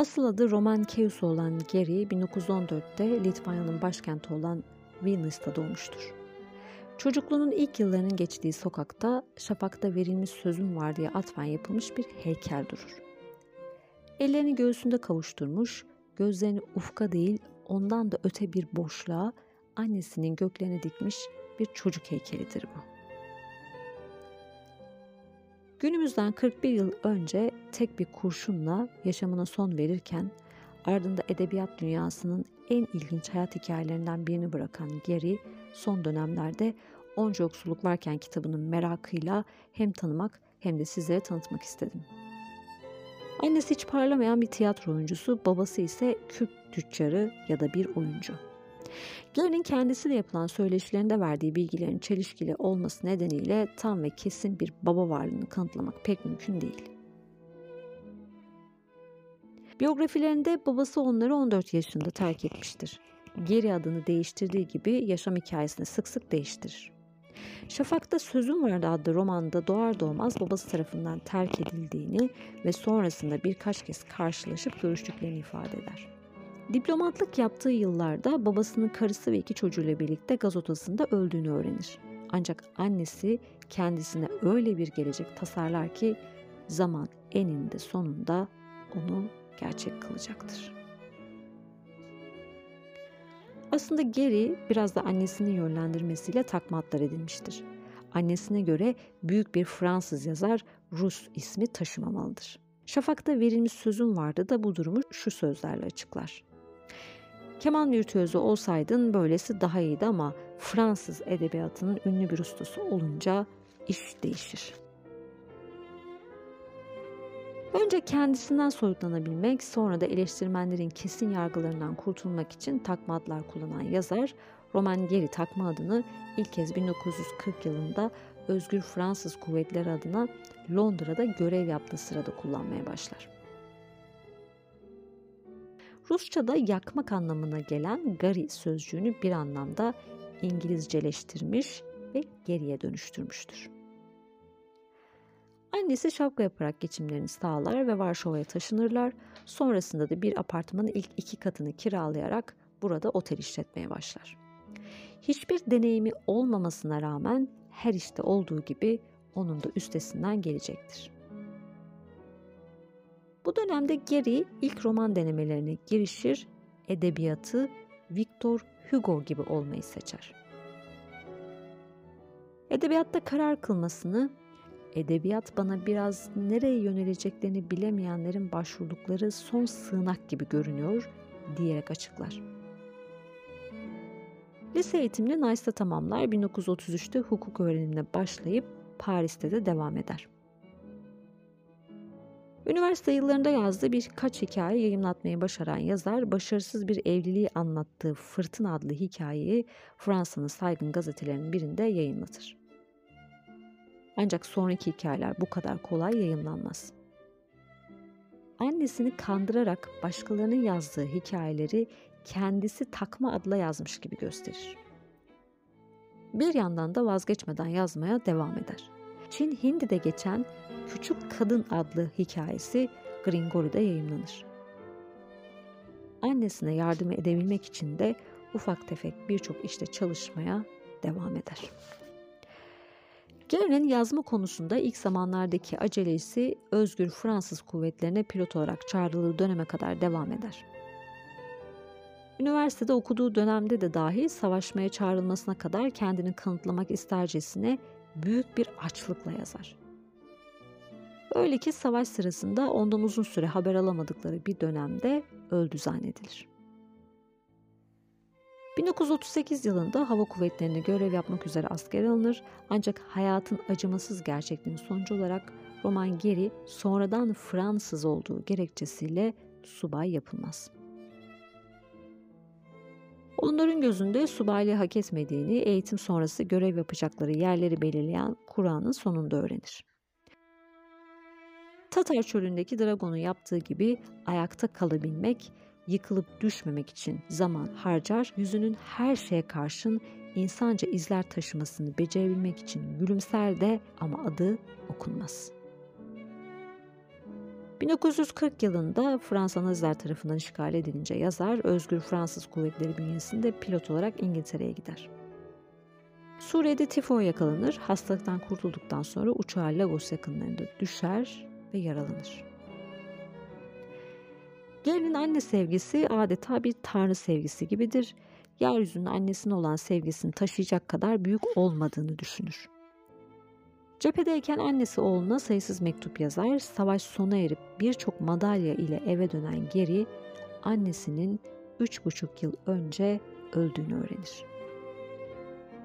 Asıl adı Roman Keus olan Geri 1914'te Litvanya'nın başkenti olan Vilnius'ta doğmuştur. Çocukluğunun ilk yıllarının geçtiği sokakta şafakta verilmiş sözüm var diye atfen yapılmış bir heykel durur. Ellerini göğsünde kavuşturmuş, gözlerini ufka değil ondan da öte bir boşluğa annesinin göklerine dikmiş bir çocuk heykelidir bu. Günümüzden 41 yıl önce tek bir kurşunla yaşamına son verirken ardında edebiyat dünyasının en ilginç hayat hikayelerinden birini bırakan Gary son dönemlerde Onca Yoksulluk Varken kitabının merakıyla hem tanımak hem de sizlere tanıtmak istedim. Annesi hiç parlamayan bir tiyatro oyuncusu, babası ise küp tüccarı ya da bir oyuncu. Gary'nin kendisiyle yapılan söyleşilerinde verdiği bilgilerin çelişkili olması nedeniyle tam ve kesin bir baba varlığını kanıtlamak pek mümkün değil. Biyografilerinde babası onları 14 yaşında terk etmiştir. Geri adını değiştirdiği gibi yaşam hikayesini sık sık değiştirir. Şafak'ta Sözüm Vardı adlı romanda doğar doğmaz babası tarafından terk edildiğini ve sonrasında birkaç kez karşılaşıp görüştüklerini ifade eder. Diplomatlık yaptığı yıllarda babasının karısı ve iki çocuğuyla birlikte gaz odasında öldüğünü öğrenir. Ancak annesi kendisine öyle bir gelecek tasarlar ki zaman eninde sonunda onu gerçek kılacaktır. Aslında Gary biraz da annesinin yönlendirmesiyle takma adlar edilmiştir. Annesine göre büyük bir Fransız yazar Rus ismi taşımamalıdır. Şafak'ta verilmiş sözüm vardı da bu durumu şu sözlerle açıklar. Keman virtüözü olsaydın böylesi daha iyiydi ama Fransız edebiyatının ünlü bir ustası olunca iş değişir. Önce kendisinden soyutlanabilmek, sonra da eleştirmenlerin kesin yargılarından kurtulmak için takma adlar kullanan yazar, Roman Geri takma adını ilk kez 1940 yılında Özgür Fransız Kuvvetleri adına Londra'da görev yaptığı sırada kullanmaya başlar. Rusça'da yakmak anlamına gelen gari sözcüğünü bir anlamda İngilizceleştirmiş ve geriye dönüştürmüştür. Annesi şapka yaparak geçimlerini sağlar ve Varşova'ya taşınırlar. Sonrasında da bir apartmanın ilk iki katını kiralayarak burada otel işletmeye başlar. Hiçbir deneyimi olmamasına rağmen her işte olduğu gibi onun da üstesinden gelecektir. Bu dönemde Gary ilk roman denemelerine girişir, edebiyatı Victor Hugo gibi olmayı seçer. Edebiyatta karar kılmasını edebiyat bana biraz nereye yöneleceklerini bilemeyenlerin başvurdukları son sığınak gibi görünüyor diyerek açıklar. Lise eğitimini Nice'da tamamlar, 1933'te hukuk öğrenimine başlayıp Paris'te de devam eder. Üniversite yıllarında yazdığı birkaç hikaye yayınlatmayı başaran yazar, başarısız bir evliliği anlattığı Fırtına adlı hikayeyi Fransa'nın saygın gazetelerinin birinde yayınlatır. Ancak sonraki hikayeler bu kadar kolay yayınlanmaz. Annesini kandırarak başkalarının yazdığı hikayeleri kendisi takma adla yazmış gibi gösterir. Bir yandan da vazgeçmeden yazmaya devam eder. Çin Hindi'de geçen Küçük Kadın adlı hikayesi Gringori'de yayınlanır. Annesine yardım edebilmek için de ufak tefek birçok işte çalışmaya devam eder. Gary'nin yazma konusunda ilk zamanlardaki acelesi özgür Fransız kuvvetlerine pilot olarak çağrıldığı döneme kadar devam eder. Üniversitede okuduğu dönemde de dahi savaşmaya çağrılmasına kadar kendini kanıtlamak istercesine büyük bir açlıkla yazar. Öyle ki savaş sırasında ondan uzun süre haber alamadıkları bir dönemde öldü zannedilir. 1938 yılında hava kuvvetlerinde görev yapmak üzere asker alınır ancak hayatın acımasız gerçekliğinin sonucu olarak Roman Geri sonradan Fransız olduğu gerekçesiyle subay yapılmaz. Onların gözünde subaylığı hak etmediğini eğitim sonrası görev yapacakları yerleri belirleyen Kur'an'ın sonunda öğrenir. Tatar çölündeki Dragon'un yaptığı gibi ayakta kalabilmek yıkılıp düşmemek için zaman harcar, yüzünün her şeye karşın insanca izler taşımasını becerebilmek için gülümser de ama adı okunmaz. 1940 yılında Fransa Naziler tarafından işgal edilince yazar Özgür Fransız Kuvvetleri bünyesinde pilot olarak İngiltere'ye gider. Suriye'de tifo yakalanır, hastalıktan kurtulduktan sonra uçağa Lagos yakınlarında düşer ve yaralanır. Gelinin anne sevgisi adeta bir tanrı sevgisi gibidir. Yeryüzünün annesine olan sevgisini taşıyacak kadar büyük olmadığını düşünür. Cephedeyken annesi oğluna sayısız mektup yazar, savaş sona erip birçok madalya ile eve dönen Geri, annesinin üç buçuk yıl önce öldüğünü öğrenir.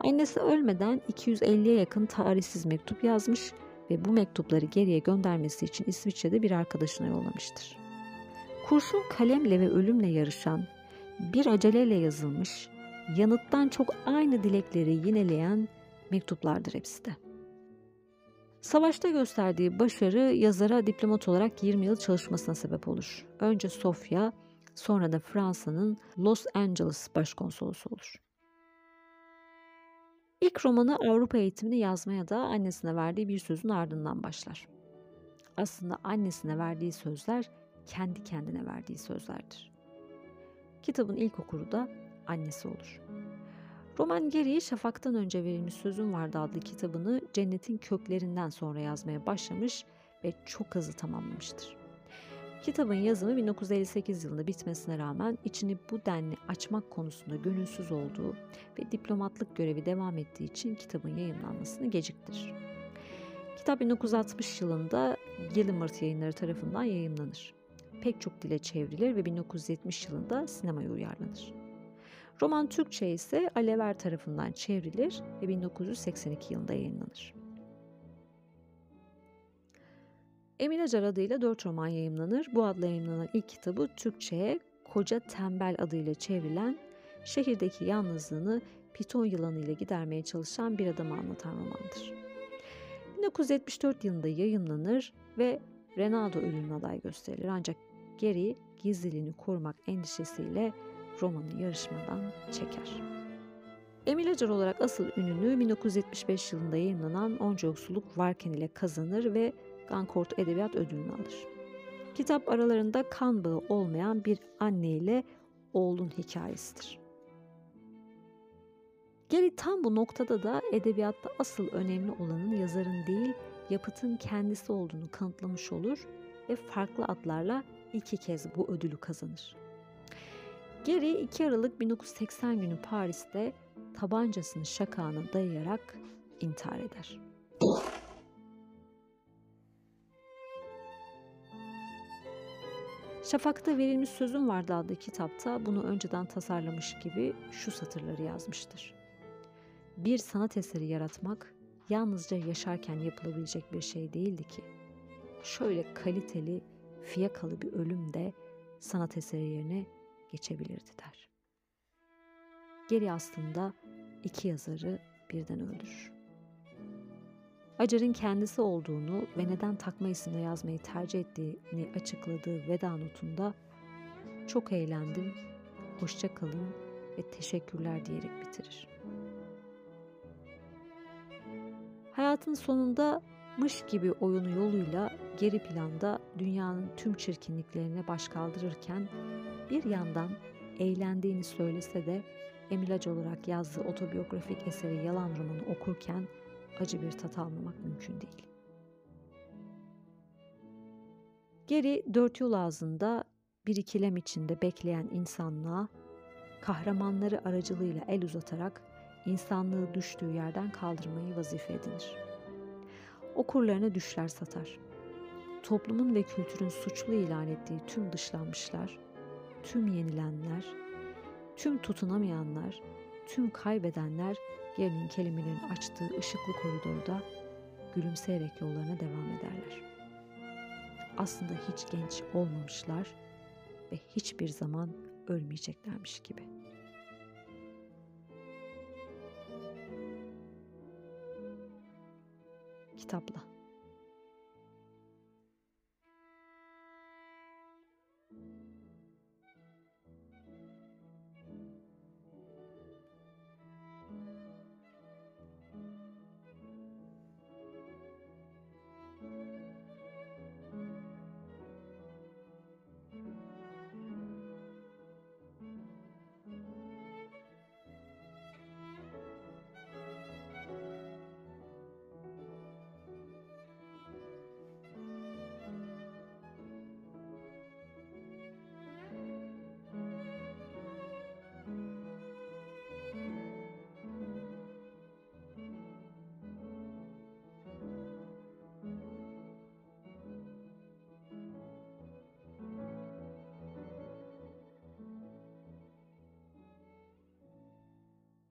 Annesi ölmeden 250'ye yakın tarihsiz mektup yazmış ve bu mektupları geriye göndermesi için İsviçre'de bir arkadaşına yollamıştır. Kurşun kalemle ve ölümle yarışan, bir aceleyle yazılmış, yanıttan çok aynı dilekleri yineleyen mektuplardır hepsi de. Savaşta gösterdiği başarı yazara diplomat olarak 20 yıl çalışmasına sebep olur. Önce Sofya, sonra da Fransa'nın Los Angeles başkonsolosu olur. İlk romanı Avrupa eğitimini yazmaya da annesine verdiği bir sözün ardından başlar. Aslında annesine verdiği sözler kendi kendine verdiği sözlerdir. Kitabın ilk okuru da annesi olur. Roman gereği Şafak'tan önce verilmiş Sözüm Vardı adlı kitabını Cennetin Köklerinden sonra yazmaya başlamış ve çok hızlı tamamlamıştır. Kitabın yazımı 1958 yılında bitmesine rağmen içini bu denli açmak konusunda gönülsüz olduğu ve diplomatlık görevi devam ettiği için kitabın yayınlanmasını geciktirir. Kitap 1960 yılında Gillimard yayınları tarafından yayınlanır. Pek çok dile çevrilir ve 1970 yılında sinemaya uyarlanır. Roman Türkçe ise Alever tarafından çevrilir ve 1982 yılında yayınlanır. Emine Acar adıyla dört roman yayımlanır. Bu adla yayınlanan ilk kitabı Türkçe'ye Koca Tembel adıyla çevrilen, şehirdeki yalnızlığını piton yılanı ile gidermeye çalışan bir adamı anlatan romandır. 1974 yılında yayınlanır ve Renaldo ölümüne aday gösterilir ancak geri gizliliğini korumak endişesiyle romanı yarışmadan çeker. Emil Acar olarak asıl ününü 1975 yılında yayınlanan Onca Yoksulluk Varken ile kazanır ve Goncourt Edebiyat Ödülünü alır. Kitap aralarında kan bağı olmayan bir anne ile oğlun hikayesidir. Geri tam bu noktada da edebiyatta asıl önemli olanın yazarın değil, yapıtın kendisi olduğunu kanıtlamış olur ve farklı adlarla iki kez bu ödülü kazanır. Geri 2 Aralık 1980 günü Paris'te tabancasını şakağına dayayarak intihar eder. Şafak'ta verilmiş sözüm vardı adlı kitapta bunu önceden tasarlamış gibi şu satırları yazmıştır. Bir sanat eseri yaratmak yalnızca yaşarken yapılabilecek bir şey değildi ki. Şöyle kaliteli, fiyakalı bir ölüm de sanat eseri yerine geçebilirdi der. Geri aslında iki yazarı birden öldürür. Acar'ın kendisi olduğunu ve neden takma isimle yazmayı tercih ettiğini açıkladığı veda notunda çok eğlendim, hoşça kalın ve teşekkürler diyerek bitirir. Hayatın sonunda mış gibi oyunu yoluyla geri planda dünyanın tüm çirkinliklerine baş kaldırırken bir yandan eğlendiğini söylese de Emilacı olarak yazdığı otobiyografik eseri Yalan romanı okurken acı bir tat almamak mümkün değil. Geri dört yol ağzında bir ikilem içinde bekleyen insanlığa kahramanları aracılığıyla el uzatarak insanlığı düştüğü yerden kaldırmayı vazife edinir. Okurlarına düşler satar. Toplumun ve kültürün suçlu ilan ettiği tüm dışlanmışlar, tüm yenilenler, tüm tutunamayanlar, tüm kaybedenler Yerinin kelimelerin açtığı ışıklı koridorda gülümseyerek yollarına devam ederler. Aslında hiç genç olmamışlar ve hiçbir zaman ölmeyeceklermiş gibi. Kitapla